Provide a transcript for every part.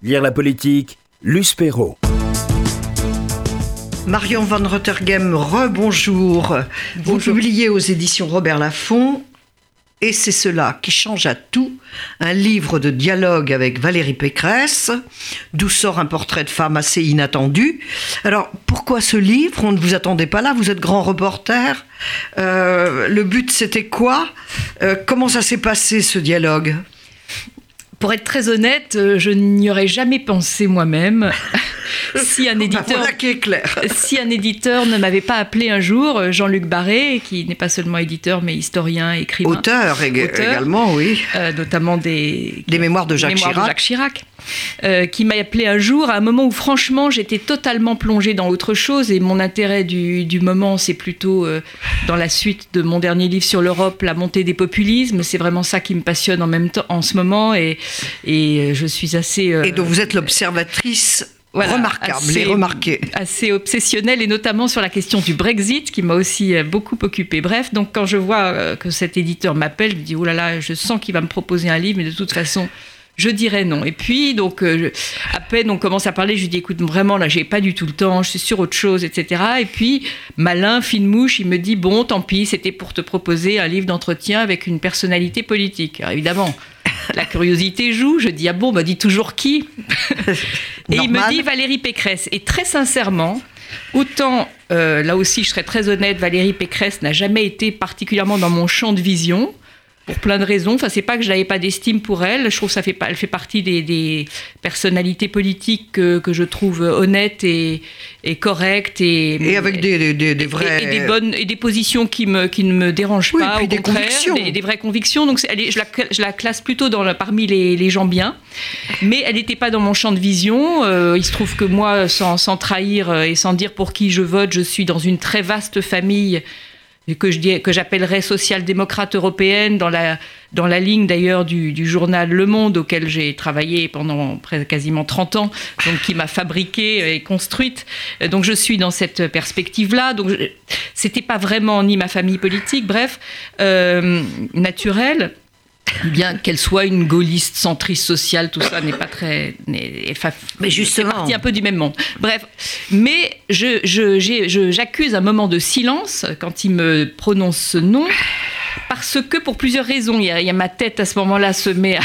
Lire la politique, Luce Perrault. Marion Van Rottergem, rebonjour. Vous publiez aux éditions Robert Laffont et c'est cela qui change à tout, un livre de dialogue avec Valérie Pécresse, d'où sort un portrait de femme assez inattendu. Alors, pourquoi ce livre? On ne vous attendait pas là, vous êtes grand reporter. Euh, le but, c'était quoi? Euh, Comment ça s'est passé, ce dialogue? Pour être très honnête, euh, je n'y aurais jamais pensé moi-même. si un bah, éditeur, si un éditeur ne m'avait pas appelé un jour, euh, Jean-Luc Barré, qui n'est pas seulement éditeur mais historien, écrivain, auteur, également, oui, euh, notamment des des mémoires de Jacques Chirac, de Jacques Chirac qui m'a appelé un jour à un moment où franchement j'étais totalement plongée dans autre chose et mon intérêt du, du moment c'est plutôt dans la suite de mon dernier livre sur l'Europe, la montée des populismes. C'est vraiment ça qui me passionne en même temps en ce moment et et euh, je suis assez. Euh, et donc vous êtes l'observatrice remarquable assez, et remarquée. Assez obsessionnelle, et notamment sur la question du Brexit, qui m'a aussi euh, beaucoup occupée. Bref, donc quand je vois que cet éditeur m'appelle, je me dis, oh là là, je sens qu'il va me proposer un livre, mais de toute façon, je dirais non. Et puis, donc, à peine on commence à parler, je lui dis, écoute, vraiment, là, j'ai pas du tout le temps, je suis sur autre chose, etc. Et puis, malin, fine mouche, il me dit, bon, tant pis, c'était pour te proposer un livre d'entretien avec une personnalité politique. Alors, évidemment, la curiosité joue. Je dis ah bon, bah dis toujours qui? Et il me dit Valérie Pécresse. Et très sincèrement, autant euh, là aussi, je serais très honnête, Valérie Pécresse n'a jamais été particulièrement dans mon champ de vision pour plein de raisons. Enfin, c'est pas que je n'avais pas d'estime pour elle. Je trouve que ça fait, elle fait partie des, personnalités politiques que, je trouve honnêtes et, et correctes et, et avec des, des, des vrais et, des bonnes et des positions qui me qui ne me dérangent pas. des convictions, des, vraies convictions. Donc, elle je, la, je la classe plutôt dans parmi les, les, gens bien, mais elle n'était pas dans mon champ de vision. Euh, il se trouve que moi, sans, sans trahir et sans dire pour qui je vote, je suis dans une très vaste famille que je que j'appellerais social-démocrate européenne dans la dans la ligne d'ailleurs du, journal Le Monde auquel j'ai travaillé pendant quasiment 30 ans, donc qui m'a fabriquée et construite. Donc je suis dans cette perspective-là. Donc c'était pas vraiment ni ma famille politique, bref, euh, naturelle bien qu'elle soit une gaulliste centriste sociale, tout ça n'est pas très. mais justement. partie un peu du même monde. Bref, mais j'accuse un moment de silence quand il me prononce ce nom. Parce que pour plusieurs raisons, il y a, ma tête à ce moment-là se met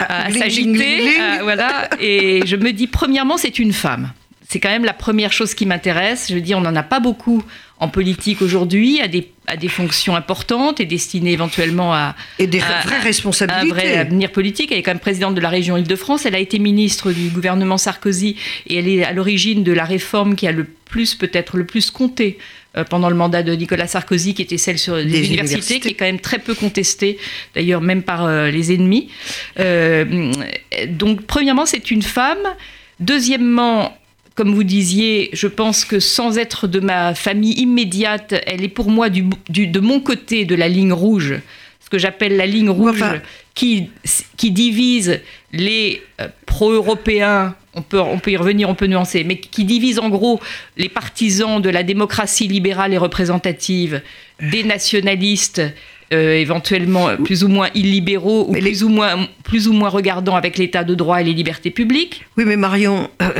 à, à s'agiter, voilà, et je me dis premièrement c'est une femme c'est quand même la première chose qui m'intéresse. Je veux dire, on n'en a pas beaucoup en politique aujourd'hui, à des, à des fonctions importantes et destinées éventuellement à... Et des vraies responsabilités. Un vrai avenir politique. Elle est quand même présidente de la région Île-de-France. Elle a été ministre du gouvernement Sarkozy et elle est à l'origine de la réforme qui a le plus, peut-être le plus compté euh, pendant le mandat de Nicolas Sarkozy, qui était celle sur les universités, qui est quand même très peu contestée, d'ailleurs même par euh, les ennemis. Euh, donc, premièrement, c'est une femme. Deuxièmement, comme vous disiez, je pense que sans être de ma famille immédiate, elle est pour moi du, de mon côté de la ligne rouge, ce que j'appelle la ligne rouge qui, qui divise les euh, pro-européens, on peut, on peut y revenir, on peut nuancer, mais qui divise en gros les partisans de la démocratie libérale et représentative, des nationalistes euh, éventuellement plus ou moins illibéraux ou plus, ou moins, plus ou moins regardants avec l'état de droit et les libertés publiques. Oui, mais Marion, euh,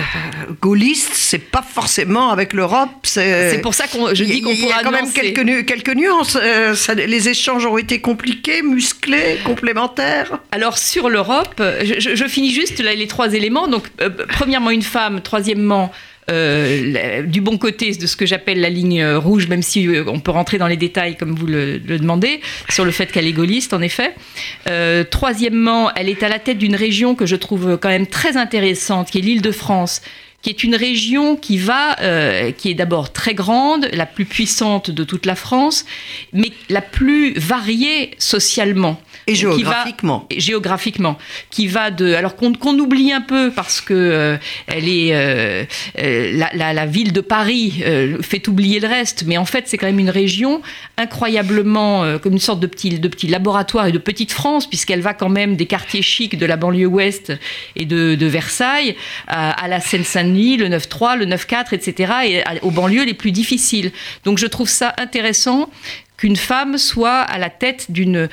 gaulliste, c'est pas forcément avec l'Europe. C'est pour ça que je dis qu'on pourra. Il y a quand même quelques, quelques nuances. Euh, les échanges ont été compliqués, musclés, complémentaires. Alors sur l'Europe, je, finis juste les trois éléments. Donc, premièrement, une femme. Troisièmement, euh, du bon côté de ce que j'appelle la ligne rouge, même si euh, on peut rentrer dans les détails comme vous le, demandez, sur le fait qu'elle est gaulliste, en effet. Euh, troisièmement, elle est à la tête d'une région que je trouve quand même très intéressante, qui est l'île de France, qui est une région qui va, qui est d'abord très grande, la plus puissante de toute la France, mais la plus variée socialement. Et géographiquement. Qui va, géographiquement. Qui va de. Alors qu'on oublie un peu parce que euh, elle est. Euh, euh, la, la, ville de Paris fait oublier le reste, mais en fait, c'est quand même une région incroyablement. comme une sorte de petit, de petit laboratoire et de petite France, puisqu'elle va quand même des quartiers chics de la banlieue ouest et de, de Versailles à, à la Seine-Saint-Denis, le 9-3, le 9-4, etc., et aux banlieues les plus difficiles. Donc je trouve ça intéressant qu'une femme soit à la tête d'une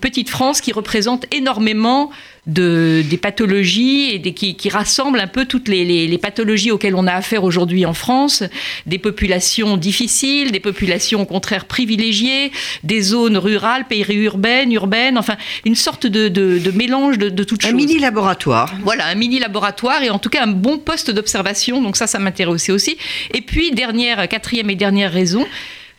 petite France qui représente énormément de, des pathologies et des, qui, qui rassemble un peu toutes les, les, les pathologies auxquelles on a affaire aujourd'hui en France, des populations difficiles, des populations au contraire privilégiées, des zones rurales, périurbaines, urbaines, enfin une sorte de, de, de mélange de, de toutes Un choses. mini laboratoire. Voilà, un mini laboratoire et en tout cas un bon poste d'observation. Donc ça, ça m'intéressait aussi. Et puis, dernière, quatrième et dernière raison,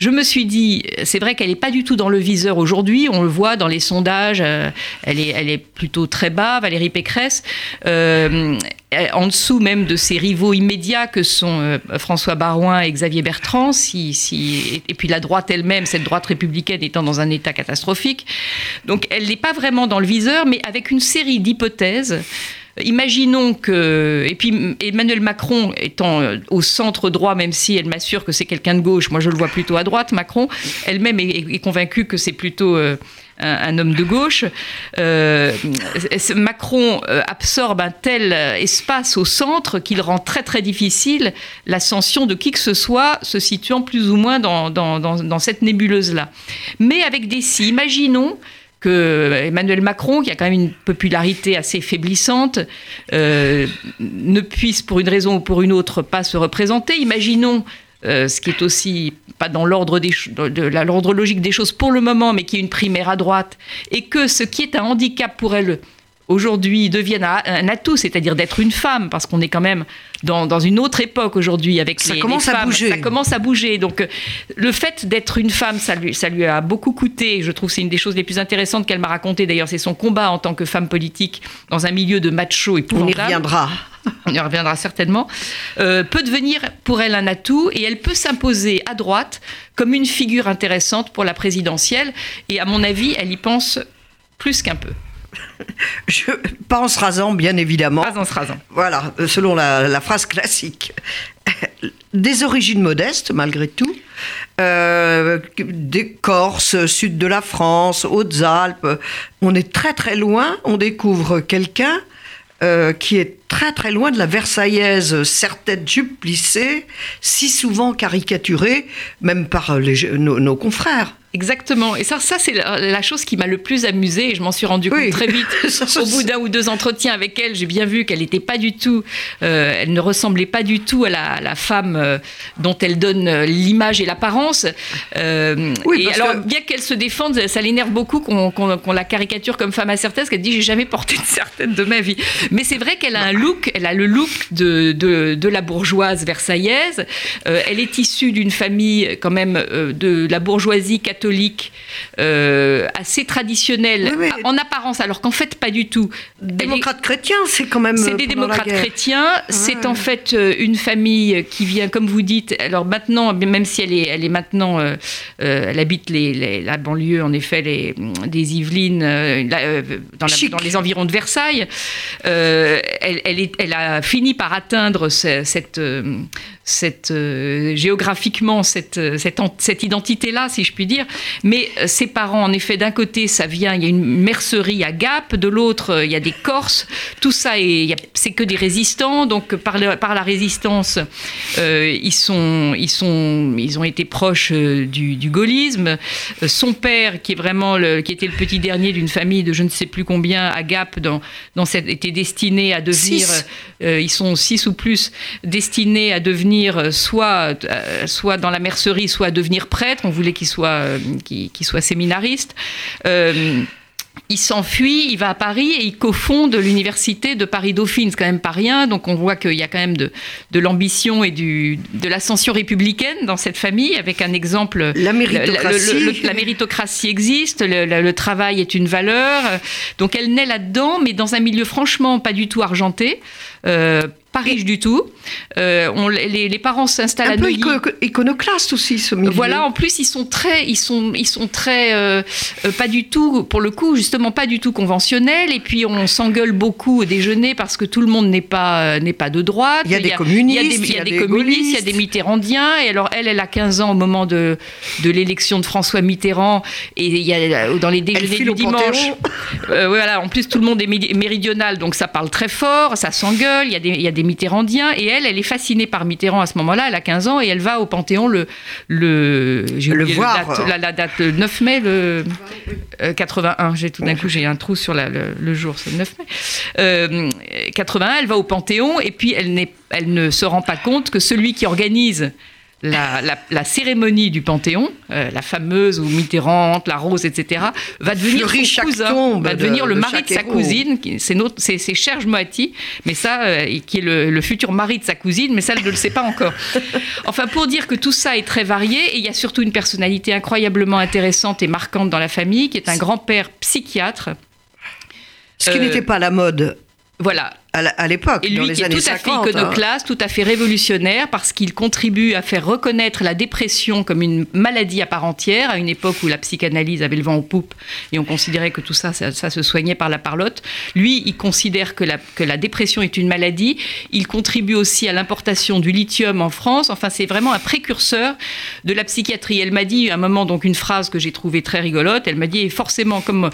je me suis dit, c'est vrai qu'elle n'est pas du tout dans le viseur aujourd'hui. On le voit dans les sondages, euh, elle, est, plutôt très bas, Valérie Pécresse. Euh, en dessous même de ses rivaux immédiats que sont euh, François Barouin et Xavier Bertrand, et puis la droite elle-même, cette droite républicaine étant dans un état catastrophique. Donc elle n'est pas vraiment dans le viseur, mais avec une série d'hypothèses. Imaginons que, et puis Emmanuel Macron étant euh, au centre droit, même si elle m'assure que c'est quelqu'un de gauche, moi je le vois plutôt à droite, Macron, elle-même est, convaincue que c'est plutôt euh, un, homme de gauche. Euh, Macron euh, absorbe un tel espace au centre qu'il rend très très difficile l'ascension de qui que ce soit se situant plus ou moins dans, dans, cette nébuleuse-là. Mais avec des si, imaginons que Emmanuel Macron, qui a quand même une popularité assez faiblissante, euh, ne puisse pour une raison ou pour une autre pas se représenter. Imaginons euh, ce qui est aussi pas dans l'ordre de l'ordre logique des choses pour le moment, mais qui est une primaire à droite, et que ce qui est un handicap pour elle aujourd'hui devienne un atout, c'est-à-dire d'être une femme, parce qu'on est quand même dans, dans, une autre époque aujourd'hui avec ça les, commence les femmes. À bouger. Ça commence à bouger. Donc le fait d'être une femme, ça lui, ça lui a beaucoup coûté. Je trouve que c'est une des choses les plus intéressantes qu'elle m'a raconté. D'ailleurs, c'est son combat en tant que femme politique dans un milieu de macho épouvantable. On y reviendra. On y reviendra certainement. Euh, peut devenir pour elle un atout et elle peut s'imposer à droite comme une figure intéressante pour la présidentielle. Et à mon avis, elle y pense plus qu'un peu. Je, pas en se rasant, bien évidemment. Pas en se rasant. Voilà, selon la, la phrase classique. Des origines modestes, malgré tout. Euh, des Corses, sud de la France, Hautes-Alpes. On est très très loin. On découvre quelqu'un euh, qui est très très loin de la Versaillaise, certaines jupes plissées, si souvent caricaturée, même par nos confrères. Exactement. Et ça, ça c'est la, la, chose qui m'a le plus amusée. Et je m'en suis rendu compte très vite. Au bout d'un ou deux entretiens avec elle, j'ai bien vu qu'elle n'était pas du tout, euh, elle ne ressemblait pas du tout à la, à la femme euh, dont elle donne euh, l'image et l'apparence. Euh, oui, et alors, que... bien qu'elle se défende, ça l'énerve beaucoup qu'on qu qu la caricature comme femme asserteuse, qu'elle dit j'ai jamais porté de certaine de ma vie. Mais c'est vrai qu'elle a un look, elle a le look de, de, de la bourgeoise versaillaise. Elle est issue d'une famille quand même de la bourgeoisie catholique catholique euh, assez traditionnelle oui, oui. en apparence, alors qu'en fait pas du tout. Démocrate chrétien, c'est quand même. C'est des démocrates chrétiens. Ouais. C'est en fait euh, une famille qui vient, comme vous dites. Alors maintenant, même si elle est, elle est maintenant, euh, elle habite les, les, la banlieue, en effet, les, des Yvelines, la, dans, la, dans, les environs de Versailles. Elle, elle, est, elle, a fini par atteindre ce, cette cette, euh, géographiquement cette, cette, cette identité-là, si je puis dire. Mais euh, ses parents, en effet, d'un côté, ça vient, il y a une mercerie à Gap, de l'autre, euh, il y a des Corses. Tout ça, c'est que des résistants. Donc, par, le, par la résistance, euh, ils, sont, ils, sont, ils ont été proches du, du gaullisme. Son père, qui est vraiment le, qui était le petit dernier d'une famille de je ne sais plus combien à Gap, dans, dans cette, était destiné à devenir, euh, ils sont six ou plus, destinés à devenir soit, soit dans la mercerie, soit devenir prêtre. On voulait qu'il soit, euh, qu qu soit séminariste. Euh, il s'enfuit, il va à Paris et il cofonde l'université de Paris-Dauphine. C'est quand même pas rien. Donc on voit qu'il y a quand même de, de l'ambition et du, de l'ascension républicaine dans cette famille, avec un exemple. La méritocratie. Le, le, le, la méritocratie existe, le, travail est une valeur. Donc elle naît là-dedans, mais dans un milieu franchement pas du tout argenté. Euh, pas riche du tout. Euh, on, les, les, parents s'installent à Neuilly. Un peu iconoclaste aussi, ce milieu. Voilà, en plus, ils sont très, ils sont, ils sont très, euh, euh, pas du tout, pour le coup, justement, pas du tout conventionnels. Et puis, on s'engueule beaucoup au déjeuner parce que tout le monde n'est pas, n'est pas de droite. Il y a des communistes, il y a des, il y a des, communistes, il y a des mitterrandiens. Et alors, elle, elle a 15 ans au moment de, de l'élection de François Mitterrand. Et il y a, dans les déjeuners du dimanche. voilà, en plus, tout le monde est méridional, donc ça parle très fort, ça s'engueule. Il y a des, il y a des les Mitterrandiens. Et elle, elle est fascinée par Mitterrand à ce moment-là. Elle a 15 ans et elle va au Panthéon le le, le voir. la, date, 9 mai le 81. J'ai tout d'un coup j'ai un trou sur le, jour, c'est le 9 mai. 81, elle va au Panthéon et puis elle, elle ne se rend pas compte que celui qui organise la, cérémonie du Panthéon, euh, la fameuse ou Mitterrand, la rose, etc., va devenir son cousin, va devenir le mari de, sa cousine. C'est c'est Serge Moati, mais ça, euh, qui est le, futur mari de sa cousine, mais ça, elle ne le sait pas encore. Enfin, pour dire que tout ça est très varié, et il y a surtout une personnalité incroyablement intéressante et marquante dans la famille, qui est un grand-père psychiatre. Ce qui euh, n'était pas la mode voilà. À l'époque, Et lui, qui est tout à fait hein. iconoclaste, tout à fait révolutionnaire, parce qu'il contribue à faire reconnaître la dépression comme une maladie à part entière, à une époque où la psychanalyse avait le vent aux poupes et on considérait que tout ça, ça, se soignait par la parlotte. Lui, il considère que la, que la dépression est une maladie. Il contribue aussi à l'importation du lithium en France. Enfin, c'est vraiment un précurseur de la psychiatrie. Elle m'a dit à un moment donc une phrase que j'ai trouvée très rigolote. Elle m'a dit, forcément, comme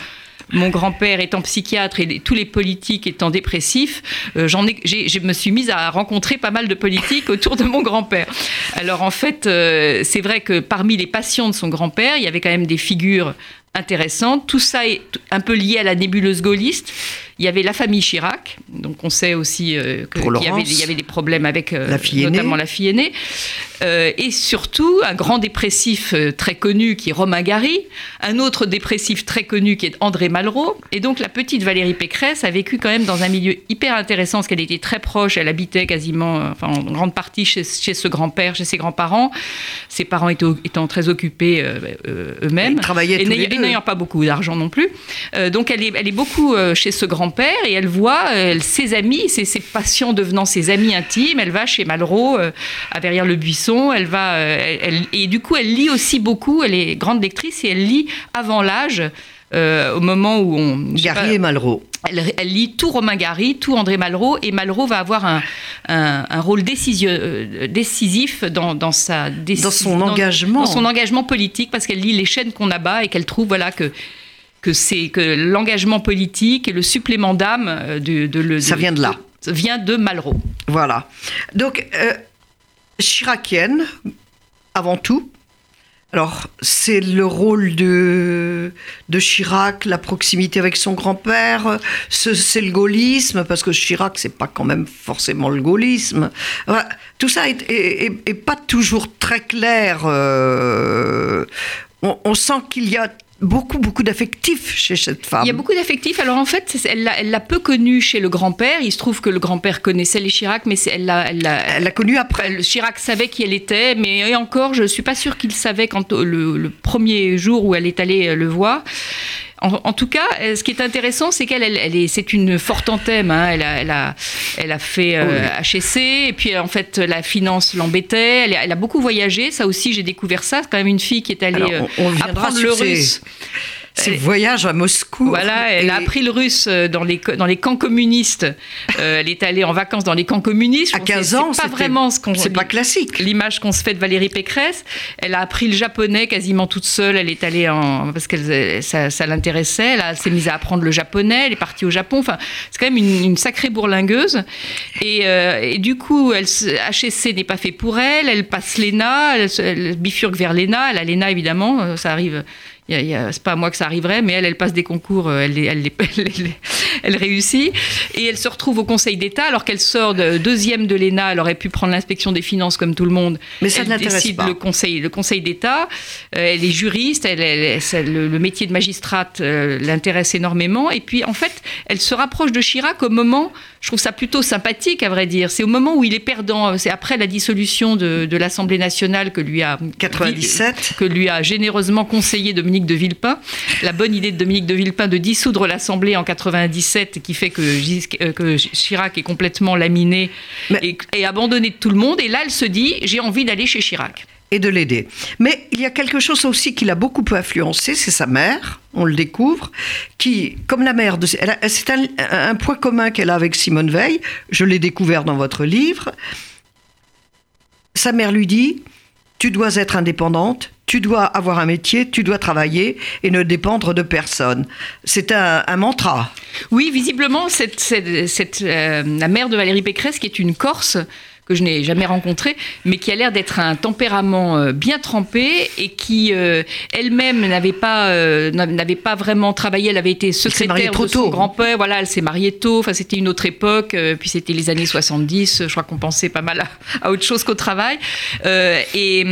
mon grand-père étant psychiatre et tous les politiques étant dépressifs, euh, j'en je me suis mise à rencontrer pas mal de politiques autour de mon grand-père. Alors en fait, euh, c'est vrai que parmi les patients de son grand-père, il y avait quand même des figures intéressantes. Tout ça est un peu lié à la nébuleuse gaulliste. Il y avait la famille Chirac, donc on sait aussi euh, qu'il y, y, avait des problèmes avec la notamment la fille aînée. Euh, et surtout un grand dépressif euh, très connu qui est Romain Gary, un autre dépressif très connu qui est André Malraux. Et donc la petite Valérie Pécresse a vécu quand même dans un milieu hyper intéressant, parce qu'elle était très proche, elle habitait quasiment, euh, enfin en grande partie chez, chez ce grand-père, chez ses grands-parents, ses parents étant, étant très occupés eux-mêmes. Travaillaient tous les deux. N'ayant pas beaucoup d'argent non plus. donc elle est, elle est beaucoup chez ce grand-père et elle voit ses amis, ses, ses, patients devenant ses amis intimes. Elle va chez Malraux, à derrière le buisson elle va, euh, et du coup, elle lit aussi beaucoup. Elle est grande lectrice et elle lit avant l'âge. Euh, au moment où on. Gary et Malraux. Elle, lit tout Romain Gary, tout André Malraux, et Malraux va avoir un, un, rôle euh, décisif dans, dans sa dans son engagement, dans son engagement politique, parce qu'elle lit les chaînes qu'on abat et qu'elle trouve voilà que que c'est que l'engagement politique et le supplément d'âme de, de, ça vient de là, vient de Malraux. Voilà. Donc chiracienne, avant tout. Alors, c'est le rôle de, de Chirac, la proximité avec son grand-père, c'est le gaullisme, parce que Chirac, c'est pas quand même forcément le gaullisme. tout ça est, pas toujours très clair. Euh, on, on, sent qu'il y a beaucoup, beaucoup d'affectifs chez cette femme. Il y a beaucoup d'affectifs. Alors en fait, elle l'a peu connu chez le grand-père. Il se trouve que le grand-père connaissait les Chirac, mais elle l'a elle connu après. Le Chirac savait qui elle était, mais encore, je ne suis pas sûre qu'il savait quand le, le, premier jour où elle est allée le voir. En, tout cas, euh, ce qui est intéressant, c'est qu'elle, elle, est, c'est une forte anthème. Hein. Elle, a, elle, a, elle a fait HSC, euh, et puis en fait, la finance l'embêtait. Elle, elle, a beaucoup voyagé. Ça aussi, j'ai découvert ça. C'est quand même une fille qui est allée euh, apprendre le russe. C'est voyage à Moscou. Voilà, elle a appris le russe euh, dans les, dans les camps communistes. Euh, elle est allée en vacances dans les camps communistes. À 15 ans, c'est pas vraiment ce qu'on. C'est pas classique. L'image qu'on se fait de Valérie Pécresse. Elle a appris le japonais quasiment toute seule. Elle est allée en parce que ça, ça l'intéressait. Elle, s'est mise à apprendre le japonais. Elle est partie au Japon. Enfin, c'est quand même une, sacrée bourlingueuse. Et, euh, et, du coup, elle, HSC n'est pas fait pour elle. Elle passe l'ENA. Elle, elle bifurque vers l'ENA. Elle a l'ENA évidemment. Ça arrive c'est pas à moi que ça arriverait, mais elle, elle passe des concours, euh, elle, elle, elle, réussit. Et elle se retrouve au Conseil d'État, alors qu'elle sort de deuxième de l'ENA, elle aurait pu prendre l'inspection des finances comme tout le monde. Mais ça elle décide pas. le Conseil, le conseil d'État. Euh, elle est juriste, elle, le, métier de magistrate euh, l'intéresse énormément. Et puis, en fait, elle se rapproche de Chirac au moment, je trouve ça plutôt sympathique, à vrai dire. C'est au moment où il est perdant. C'est après la dissolution de, de l'Assemblée nationale que lui a 97 que lui a généreusement conseillé Dominique de Villepin. La bonne idée de Dominique de Villepin de dissoudre l'Assemblée en 97 qui fait que, euh, que Chirac est complètement laminé et, abandonné de tout le monde. Et là, elle se dit, j'ai envie d'aller chez Chirac et de l'aider. Mais il y a quelque chose aussi qui l'a beaucoup influencé, c'est sa mère, on le découvre, qui, comme la mère de... C'est un, point commun qu'elle a avec Simone Veil, je l'ai découvert dans votre livre. Sa mère lui dit, tu dois être indépendante, tu dois avoir un métier, tu dois travailler et ne dépendre de personne. C'est un, mantra. Oui, visiblement, euh, la mère de Valérie Pécresse, qui est une Corse, que je n'ai jamais rencontré, mais qui a l'air d'être un tempérament euh, bien trempé et qui euh, elle-même n'avait pas euh, n'avait pas vraiment travaillé. Elle avait été secrétaire de son grand-père. Voilà, elle s'est mariée tôt. Enfin, c'était une autre époque. puis c'était les années 70. Je crois qu'on pensait pas mal à, autre chose qu'au travail. Et,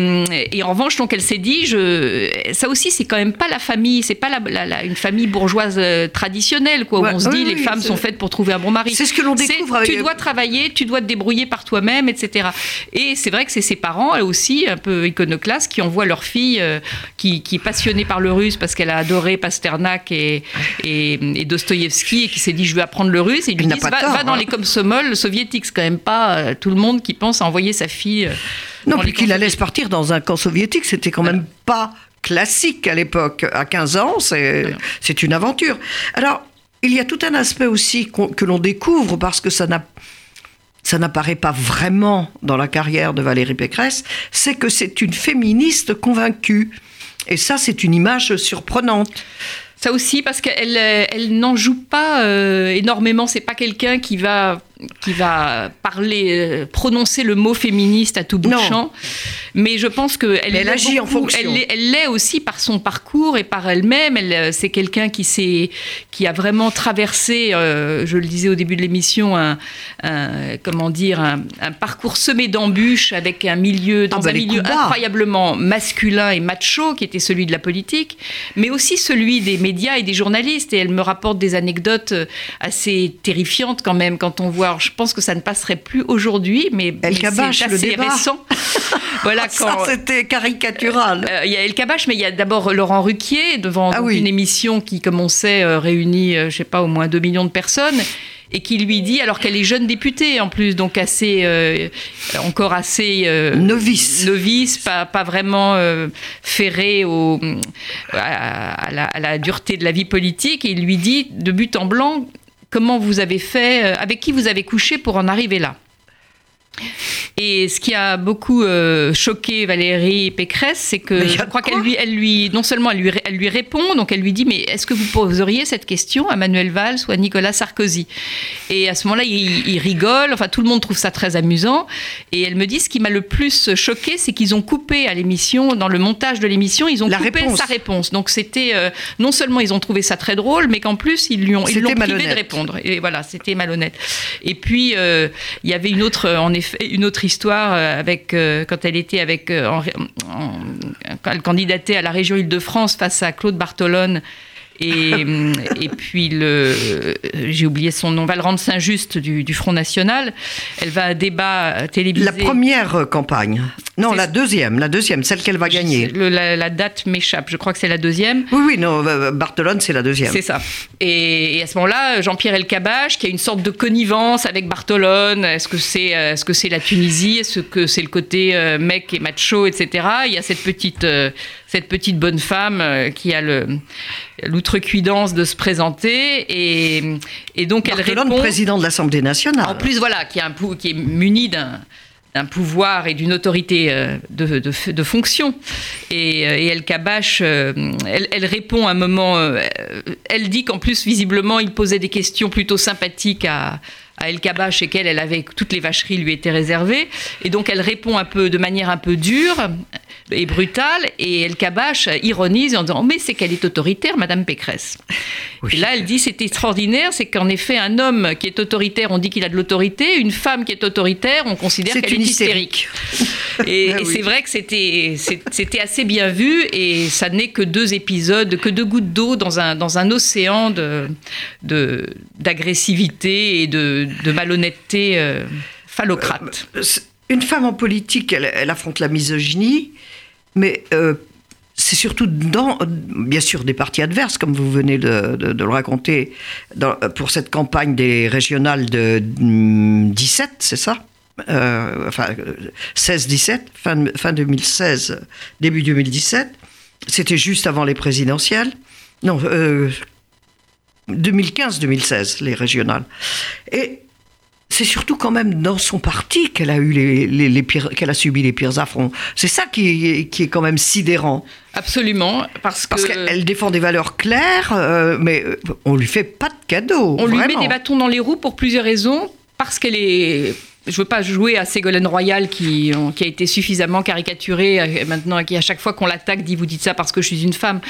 et, en revanche, donc elle s'est dit, je, ça aussi, c'est quand même pas la famille. C'est pas la, une famille bourgeoise traditionnelle, quoi. où on se dit les femmes sont faites pour trouver un bon mari. C'est ce que l'on découvre. Avec... Tu dois travailler, tu dois te débrouiller par toi-même etc. Et c'est vrai que c'est ses parents, eux aussi, un peu iconoclastes, qui envoient leur fille, euh, qui, est passionnée par le russe parce qu'elle a adoré Pasternak et, et, Dostoïevski, et qui s'est dit je vais apprendre le russe. Et lui disent va, dans hein. les komsomol soviétiques. C'est quand même pas euh, tout le monde qui pense à envoyer sa fille. Euh, non, puis qu'il la laisse partir dans un camp soviétique, c'était quand même pas classique à l'époque. À 15 ans, c'est une aventure. Alors, il y a tout un aspect aussi que l'on découvre parce que ça n'a ça n'apparaît pas vraiment dans la carrière de Valérie Pécresse, c'est que c'est une féministe convaincue. Et ça, c'est une image surprenante. Ça aussi, parce qu'elle elle, n'en joue pas euh, énormément. C'est pas quelqu'un qui va qui va parler, euh, prononcer le mot féministe à tout bout de champ. Mais je pense qu'elle elle agit en fonction. Elle l'est aussi par son parcours et par elle-même. Elle, euh, c'est quelqu'un qui, qui a vraiment traversé, euh, je le disais au début de l'émission, un, comment dire, un, parcours semé d'embûches avec un milieu, dans ah bah, un milieu incroyablement masculin et macho qui était celui de la politique, mais aussi celui des médias et des journalistes. Et elle me rapporte des anecdotes assez terrifiantes quand même quand on voit je pense que ça ne passerait plus aujourd'hui, mais, c'est assez récent. voilà, quand, ça, c'était caricatural. Euh, il y a El Kabash, mais il y a d'abord Laurent Ruquier, devant ah une émission qui, comme on sait, euh, réunit, je euh, je sais pas, au moins 2 millions de personnes et qui lui dit, alors qu'elle est jeune députée en plus, donc assez, encore assez novice, novice, pas, pas vraiment ferrée au, à, la, à, la, dureté de la vie politique, et il lui dit de but en blanc comment vous avez fait, euh, avec qui vous avez couché pour en arriver là. Et ce qui a beaucoup euh, choqué Valérie Pécresse, c'est que je crois qu'elle lui, elle lui, non seulement elle lui, elle lui répond, donc elle lui dit, mais est-ce que vous poseriez cette question à Manuel Valls ou à Nicolas Sarkozy? Et à ce moment-là, il, rigole, enfin tout le monde trouve ça très amusant. Et elle me dit, ce qui m'a le plus choqué, c'est qu'ils ont coupé à l'émission, dans le montage de l'émission, ils ont coupé sa réponse. Donc c'était, euh, non seulement ils ont trouvé ça très drôle, mais qu'en plus ils lui ont, ils l'ont privé de répondre. Et voilà, c'était malhonnête. Et puis, euh, il y avait une autre, en effet, une autre histoire euh, avec, euh, quand elle était avec, euh, candidatait à la région Île-de-France face à Claude Bartolone et, et puis, le, j'ai oublié son nom, Valrande Saint-Just du, du, Front National. Elle va à débat télévisé. La première campagne. Non, la deuxième, la deuxième, celle qu'elle va gagner. la, date m'échappe, je crois que c'est la deuxième. Oui, oui, non, Bartolone, c'est la deuxième. C'est ça. Et, à ce moment-là, Jean-Pierre Elkabach, qui a une sorte de connivence avec Bartolone, est-ce que c'est est -ce c'est la Tunisie, est-ce que c'est le côté euh, mec et macho, etc. Il y a cette petite, euh, cette petite bonne femme euh, qui a le l'outrecuidance de se présenter et, et donc elle répond président de l'Assemblée nationale en plus voilà qui, un, qui est muni d'un d'un pouvoir et d'une autorité euh, de, de, fonction. Et, euh, et elle, elle, répond à un moment, elle dit qu'en plus, visiblement, il posait des questions plutôt sympathiques à, à El Kabash et qu'elle, elle avait toutes les vacheries lui étaient réservées. Et donc elle répond un peu de manière un peu dure et brutale. Et El Kabash ironise en disant mais c'est qu'elle est autoritaire, Madame Pécresse. Et là, elle dit c'est extraordinaire, c'est qu'en effet un homme qui est autoritaire, on dit qu'il a de l'autorité. Une femme qui est autoritaire, on considère qu'elle est hystérique. et, ah c'est vrai que c'était c'était assez bien vu et ça n'est que deux épisodes, que deux gouttes d'eau dans un dans un océan de d'agressivité et de de malhonnêteté euh, phallocrate. Euh, une femme en politique, elle, affronte la misogynie, mais euh, c'est surtout dans, bien sûr, des partis adverses, comme vous venez de, le raconter, pour cette campagne des régionales de 17, c'est ça? Enfin, 16-17, fin, fin 2016, début 2017. C'était juste avant les présidentielles. Non, 2015-2016, les régionales. Et c'est surtout quand même dans son parti qu'elle a eu les, les, les pires, qu'elle a subi les pires affronts. C'est ça qui est, qui est quand même sidérant. Absolument, parce que Parce qu'elle défend des valeurs claires, euh, mais euh, on lui fait pas de cadeaux. on lui met des bâtons dans les roues pour plusieurs raisons. Parce qu'elle est. Je veux pas jouer à Ségolène Royal qui, qui a été suffisamment caricaturée euh, maintenant, qui à chaque fois qu'on l'attaque dit vous dites ça parce que je suis une femme.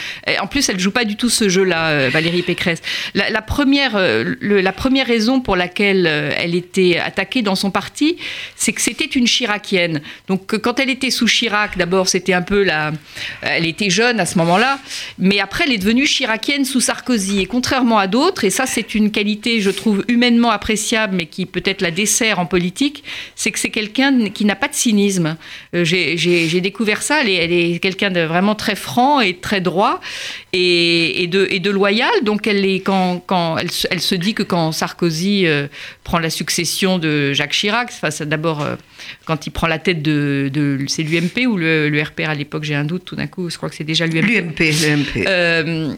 En plus, elle joue pas du tout ce jeu-là, euh, Valérie Pécresse. La, première, euh, la première raison pour laquelle euh, elle était attaquée dans son parti, c'est que c'était une chiracienne. Donc euh, quand elle était sous Chirac, d'abord c'était un peu la, elle était jeune à ce moment-là, mais après elle est devenue chiracienne sous Sarkozy. Et contrairement à d'autres, et ça c'est une qualité je trouve humainement appréciable, mais qui peut-être la dessert en politique, c'est que c'est quelqu'un qui n'a pas de cynisme. Euh, J'ai découvert ça. Elle est, elle est quelqu'un de vraiment très franc et très droit et, et de, et de loyal. Donc elle est quand, quand elle, se- elle se dit que quand Sarkozy euh, prend la succession de Jacques Chirac, enfin, c'est d'abord euh, quand il prend la tête de, de c'est l'UMP ou le, le RPR à l'époque, j'ai un doute tout d'un coup. Je crois que c'est déjà l'UMP. L'UMP, l'UMP. Euh,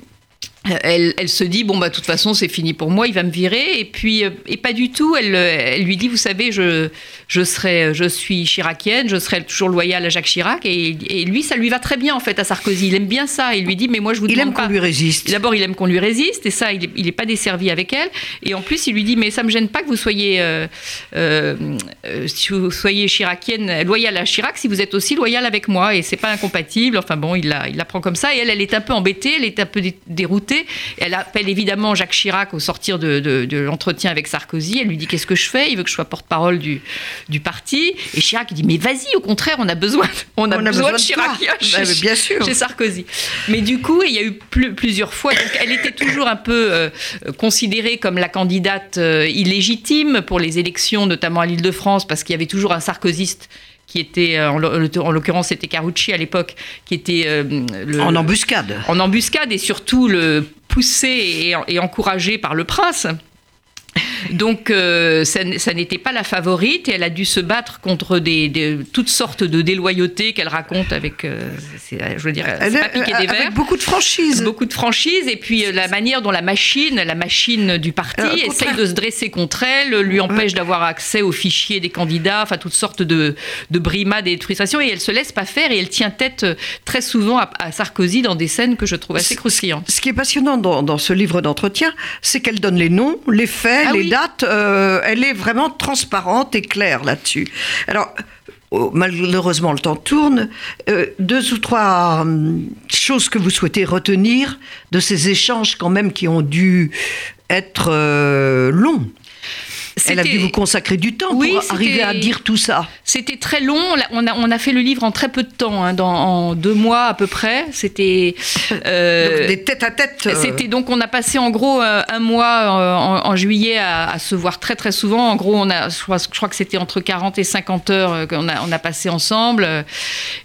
elle, elle se dit bon bah de toute façon c'est fini pour moi il va me virer. Et puis euh, et pas du tout elle, elle lui dit vous savez je je serai je suis chiracienne je serai toujours loyale à Jacques Chirac. Et, et lui ça lui va très bien en fait à Sarkozy. Il aime bien ça. Il lui dit mais moi je vous il demande aime qu'on lui résiste. D'abord, il aime qu'on lui résiste, et ça, il n'est il est pas desservi avec elle. Et en plus, il lui dit, mais ça me gêne pas que vous soyez, euh, euh, euh, si vous soyez chiracienne, loyale à Chirac, si vous êtes aussi loyale avec moi, et c'est pas incompatible. Enfin bon, il la, il la prend comme ça, et elle, elle est un peu embêtée, elle est un peu dé- Elle appelle évidemment Jacques Chirac au sortir de, de- de l'entretien avec Sarkozy. Elle lui dit, qu'est-ce que je fais? Il veut que je sois porte-parole du, du parti. Et Chirac, dit, mais vas-y, au contraire, on a besoin, on a, besoin, de toi. Chirac Bah, mais bien sûr. chez Sarkozy. Mais du coup, il y a eu plus- plusieurs fois. Donc, elle était toujours un peu euh, considérée comme la candidate euh, illégitime pour les élections, notamment à l'Île-de-France, parce qu'il y avait toujours un sarkozyste qui était, euh, en l'o- en l'occurrence, c'était Carucci à l'époque, qui était euh, le- En embuscade. en embuscade et surtout le poussé et, et encouragé par le prince. Donc, euh, ça, n'était pas la favorite et elle a dû se battre contre des, des- toutes sortes de déloyautés qu'elle raconte avec, euh, c'est- je veux dire, Elle pas piquer des avec beaucoup de franchise. Beaucoup de franchise et puis euh, la manière dont la machine, la machine du parti, Euh, essaye de se dresser contre elle, lui empêche d'avoir accès aux fichiers des candidats, enfin toutes sortes de, de brimades et de frustrations et elle se laisse pas faire et elle tient tête euh, très souvent à, à Sarkozy dans des scènes que je trouve assez croustillantes. Ce qui est passionnant dans, dans ce livre d'entretien, c'est qu'elle donne les noms, les faits, Ah les oui. dates. Euh, elle est vraiment transparente et claire là-dessus. Alors, oh, malheureusement, le temps tourne. Euh, deux ou trois hum, choses que vous souhaitez retenir de ces échanges quand même qui ont dû être euh, longs. Elle a dû vous consacrer du temps Oui, pour arriver à dire tout ça. C'était très long. On a, on a fait le livre en très peu de temps, hein, dans, en deux mois à peu près. C'était. euh, des tête à tête. euh, C'était donc on a passé en gros euh, un mois euh, en, en juillet à, à se voir très très souvent. En gros, on a, je crois, je crois que c'était entre 40 et 50 heures qu'on a, on a passé ensemble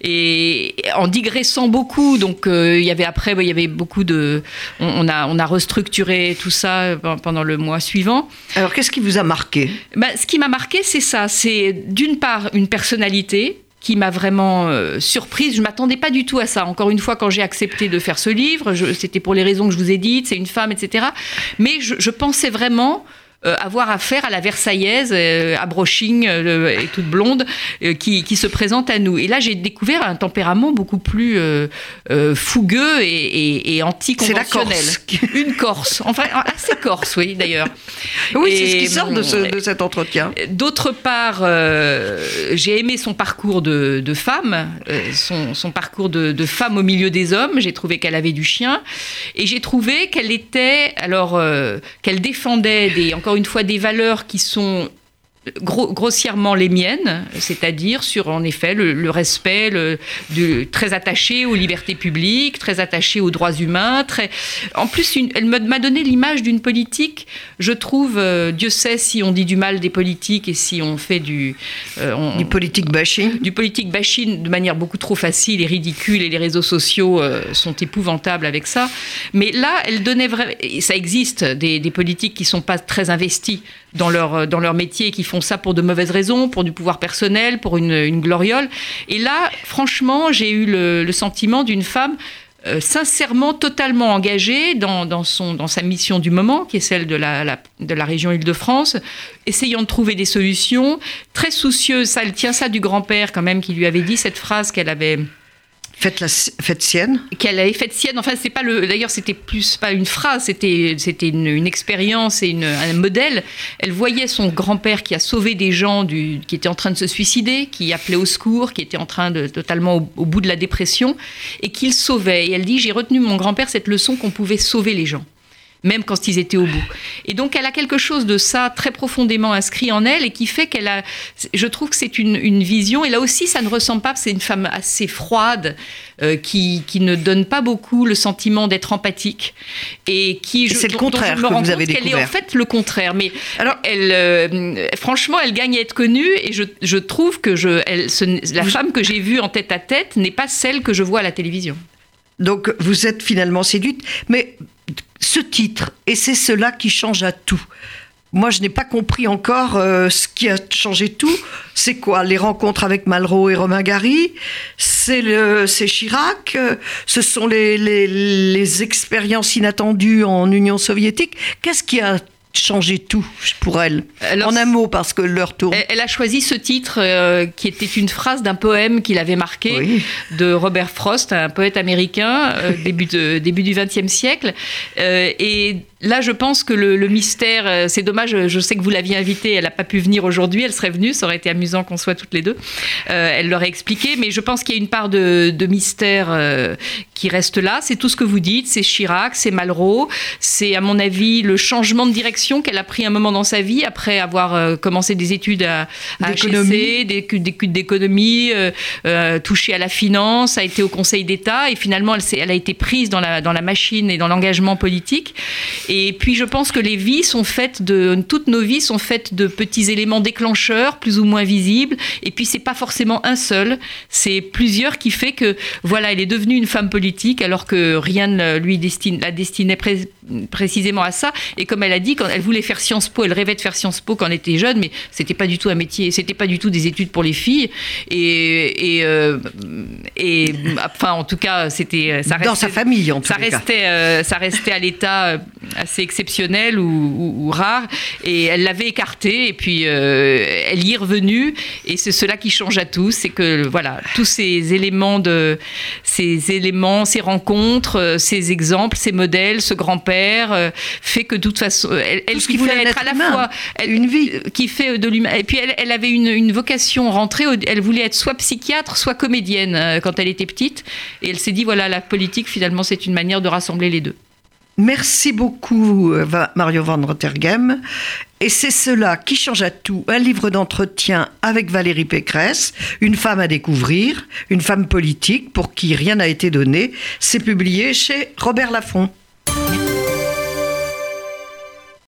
et en digressant beaucoup. Donc euh, il y avait après, il y avait beaucoup de, on, on a on a restructuré tout ça pendant le mois suivant. Alors, qu'est-ce qui vous a marqué? Bah, ce qui m'a marqué, c'est ça. C'est d'une part une personnalité qui m'a vraiment euh, surprise. Je m'attendais pas du tout à ça. Encore une fois, quand j'ai accepté de faire ce livre, c'était pour les raisons que je vous ai dites. C'est une femme, etc. Mais je, pensais vraiment avoir affaire à la Versaillaise, euh, à Broching euh, et toute blonde, euh, qui, qui se présente à nous. Et là, j'ai découvert un tempérament beaucoup plus euh, euh, fougueux et, et, et anticonventionnel. C'est la Corse. Une Corse, enfin assez Corse, oui d'ailleurs. Oui, c'est ce qui sort de, ce- de cet entretien. D'autre part, euh, j'ai aimé son parcours de, de femme, euh, son, son parcours de, de femme au milieu des hommes. J'ai trouvé qu'elle avait du chien. Et j'ai trouvé qu'elle était, alors, euh, qu'elle défendait, des, encore une fois, des valeurs qui sont gros- grossièrement les miennes, c'est-à-dire sur en effet le, le respect, le, très attaché aux libertés publiques, très attaché aux droits humains. Très... En plus, une- elle m'a donné l'image d'une politique. Je trouve, euh, Dieu sait si on dit du mal des politiques et si on fait du, euh, on- Du politique bashing. du politique bashing de manière beaucoup trop facile et ridicule et les réseaux sociaux euh, sont épouvantables avec ça. Mais là, elle donnait vraiment, et ça existe des, des politiques qui sont pas très investis dans leur dans leur métier et qui font ça pour de mauvaises raisons, pour du pouvoir personnel, pour une, une gloriole. Et là, franchement, j'ai eu le, sentiment d'une femme euh, sincèrement, totalement engagée dans, son, dans sa mission du moment, qui est celle de la, de la région Île-de-France, essayant de trouver des solutions, très soucieuse, ça, elle tient ça du grand-père quand même, qui lui avait dit cette phrase qu'elle avait Faites, la, faites sienne Qu'elle avait faite sienne. Enfin, c'est pas le. D'ailleurs, c'était plus pas une phrase, c'était c'était une, expérience et une, un modèle. Elle voyait son grand-père qui a sauvé des gens du, qui étaient en train de se suicider, qui appelait au secours, qui était en train de totalement au bout de la dépression, et qu'il sauvait. Et elle dit j'ai retenu mon grand-père cette leçon qu'on pouvait sauver les gens même quand ils étaient au bout. Et donc elle a quelque chose de ça très profondément inscrit en elle et qui fait qu'elle a, je trouve que c'est une, une, vision, et là aussi ça ne ressemble pas, c'est une femme assez froide, euh, qui, qui, ne donne pas beaucoup le sentiment d'être empathique, et qui... C'est le contraire que vous avez découvert. Elle est en fait le contraire, mais Alors, elle, euh, franchement, elle gagne à être connue, et je, je trouve que je, elle, la femme que j'ai vue en tête à tête n'est pas celle que je vois à la télévision. Donc vous êtes finalement séduite, mais ce titre, et c'est cela qui change à tout. Moi, je n'ai pas compris encore euh, ce qui a changé tout. C'est quoi Les rencontres avec Malraux et Romain Gary? C'est Chirac? Ce sont les, les expériences inattendues en Union soviétique? Qu'est-ce qui a changer tout pour elle En un mot, parce que leur tour. Elle, a choisi ce titre euh, qui était une phrase d'un poème qu'il avait marqué de Robert Frost, un poète américain euh, début, de, début du XXe siècle. Euh, et là, je pense que le, mystère, c'est dommage, je sais que vous l'aviez invitée, elle n'a pas pu venir aujourd'hui, elle serait venue, ça aurait été amusant qu'on soit toutes les deux. elle l'aurait expliqué, mais je pense qu'il y a une part de, de mystère qui reste là. C'est tout ce que vous dites, c'est Chirac, c'est Malraux, c'est à mon avis le changement de direction qu'elle a pris un moment dans sa vie après avoir euh, commencé des études à, à HEC, des études d'économie, euh, euh, touchée à la finance, a été au Conseil d'État et finalement elle, elle, a été prise dans la, dans la machine et dans l'engagement politique. Et puis je pense que les vies sont faites de toutes nos vies sont faites de petits éléments déclencheurs plus ou moins visibles. Et puis c'est pas forcément un seul, c'est plusieurs qui fait que voilà elle est devenue une femme politique alors que rien ne lui destine, la destinait précisément à ça. Et comme elle a dit, quand elle voulait faire Sciences Po, elle rêvait de faire Sciences Po quand elle était jeune, mais c'était pas du tout un métier, c'était pas du tout des études pour les filles. Et, et, euh, et enfin, en tout cas, c'était ça restait, dans sa famille. En ça restait, euh, ça restait à l'état euh, assez exceptionnel ou, rare. Et elle l'avait écarté, et puis elle y est revenue. Et c'est cela qui change à tout, c'est que voilà, tous ces éléments de, ces éléments, ces rencontres, ces exemples, ces modèles, ce grand-père, fait que de toute façon, elle, qui voulait être à la fois une vie euh, qui fait de l'humain. Et puis elle, avait une, vocation rentrée. Elle voulait être soit psychiatre, soit comédienne euh, quand elle était petite. Et elle s'est dit voilà, la politique finalement c'est une manière de rassembler les deux. Merci beaucoup euh, Mario Van Rotergem. Et c'est cela qui change à tout. Un livre d'entretien avec Valérie Pécresse, une femme à découvrir, une femme politique pour qui rien n'a été donné. C'est publié chez Robert Laffont.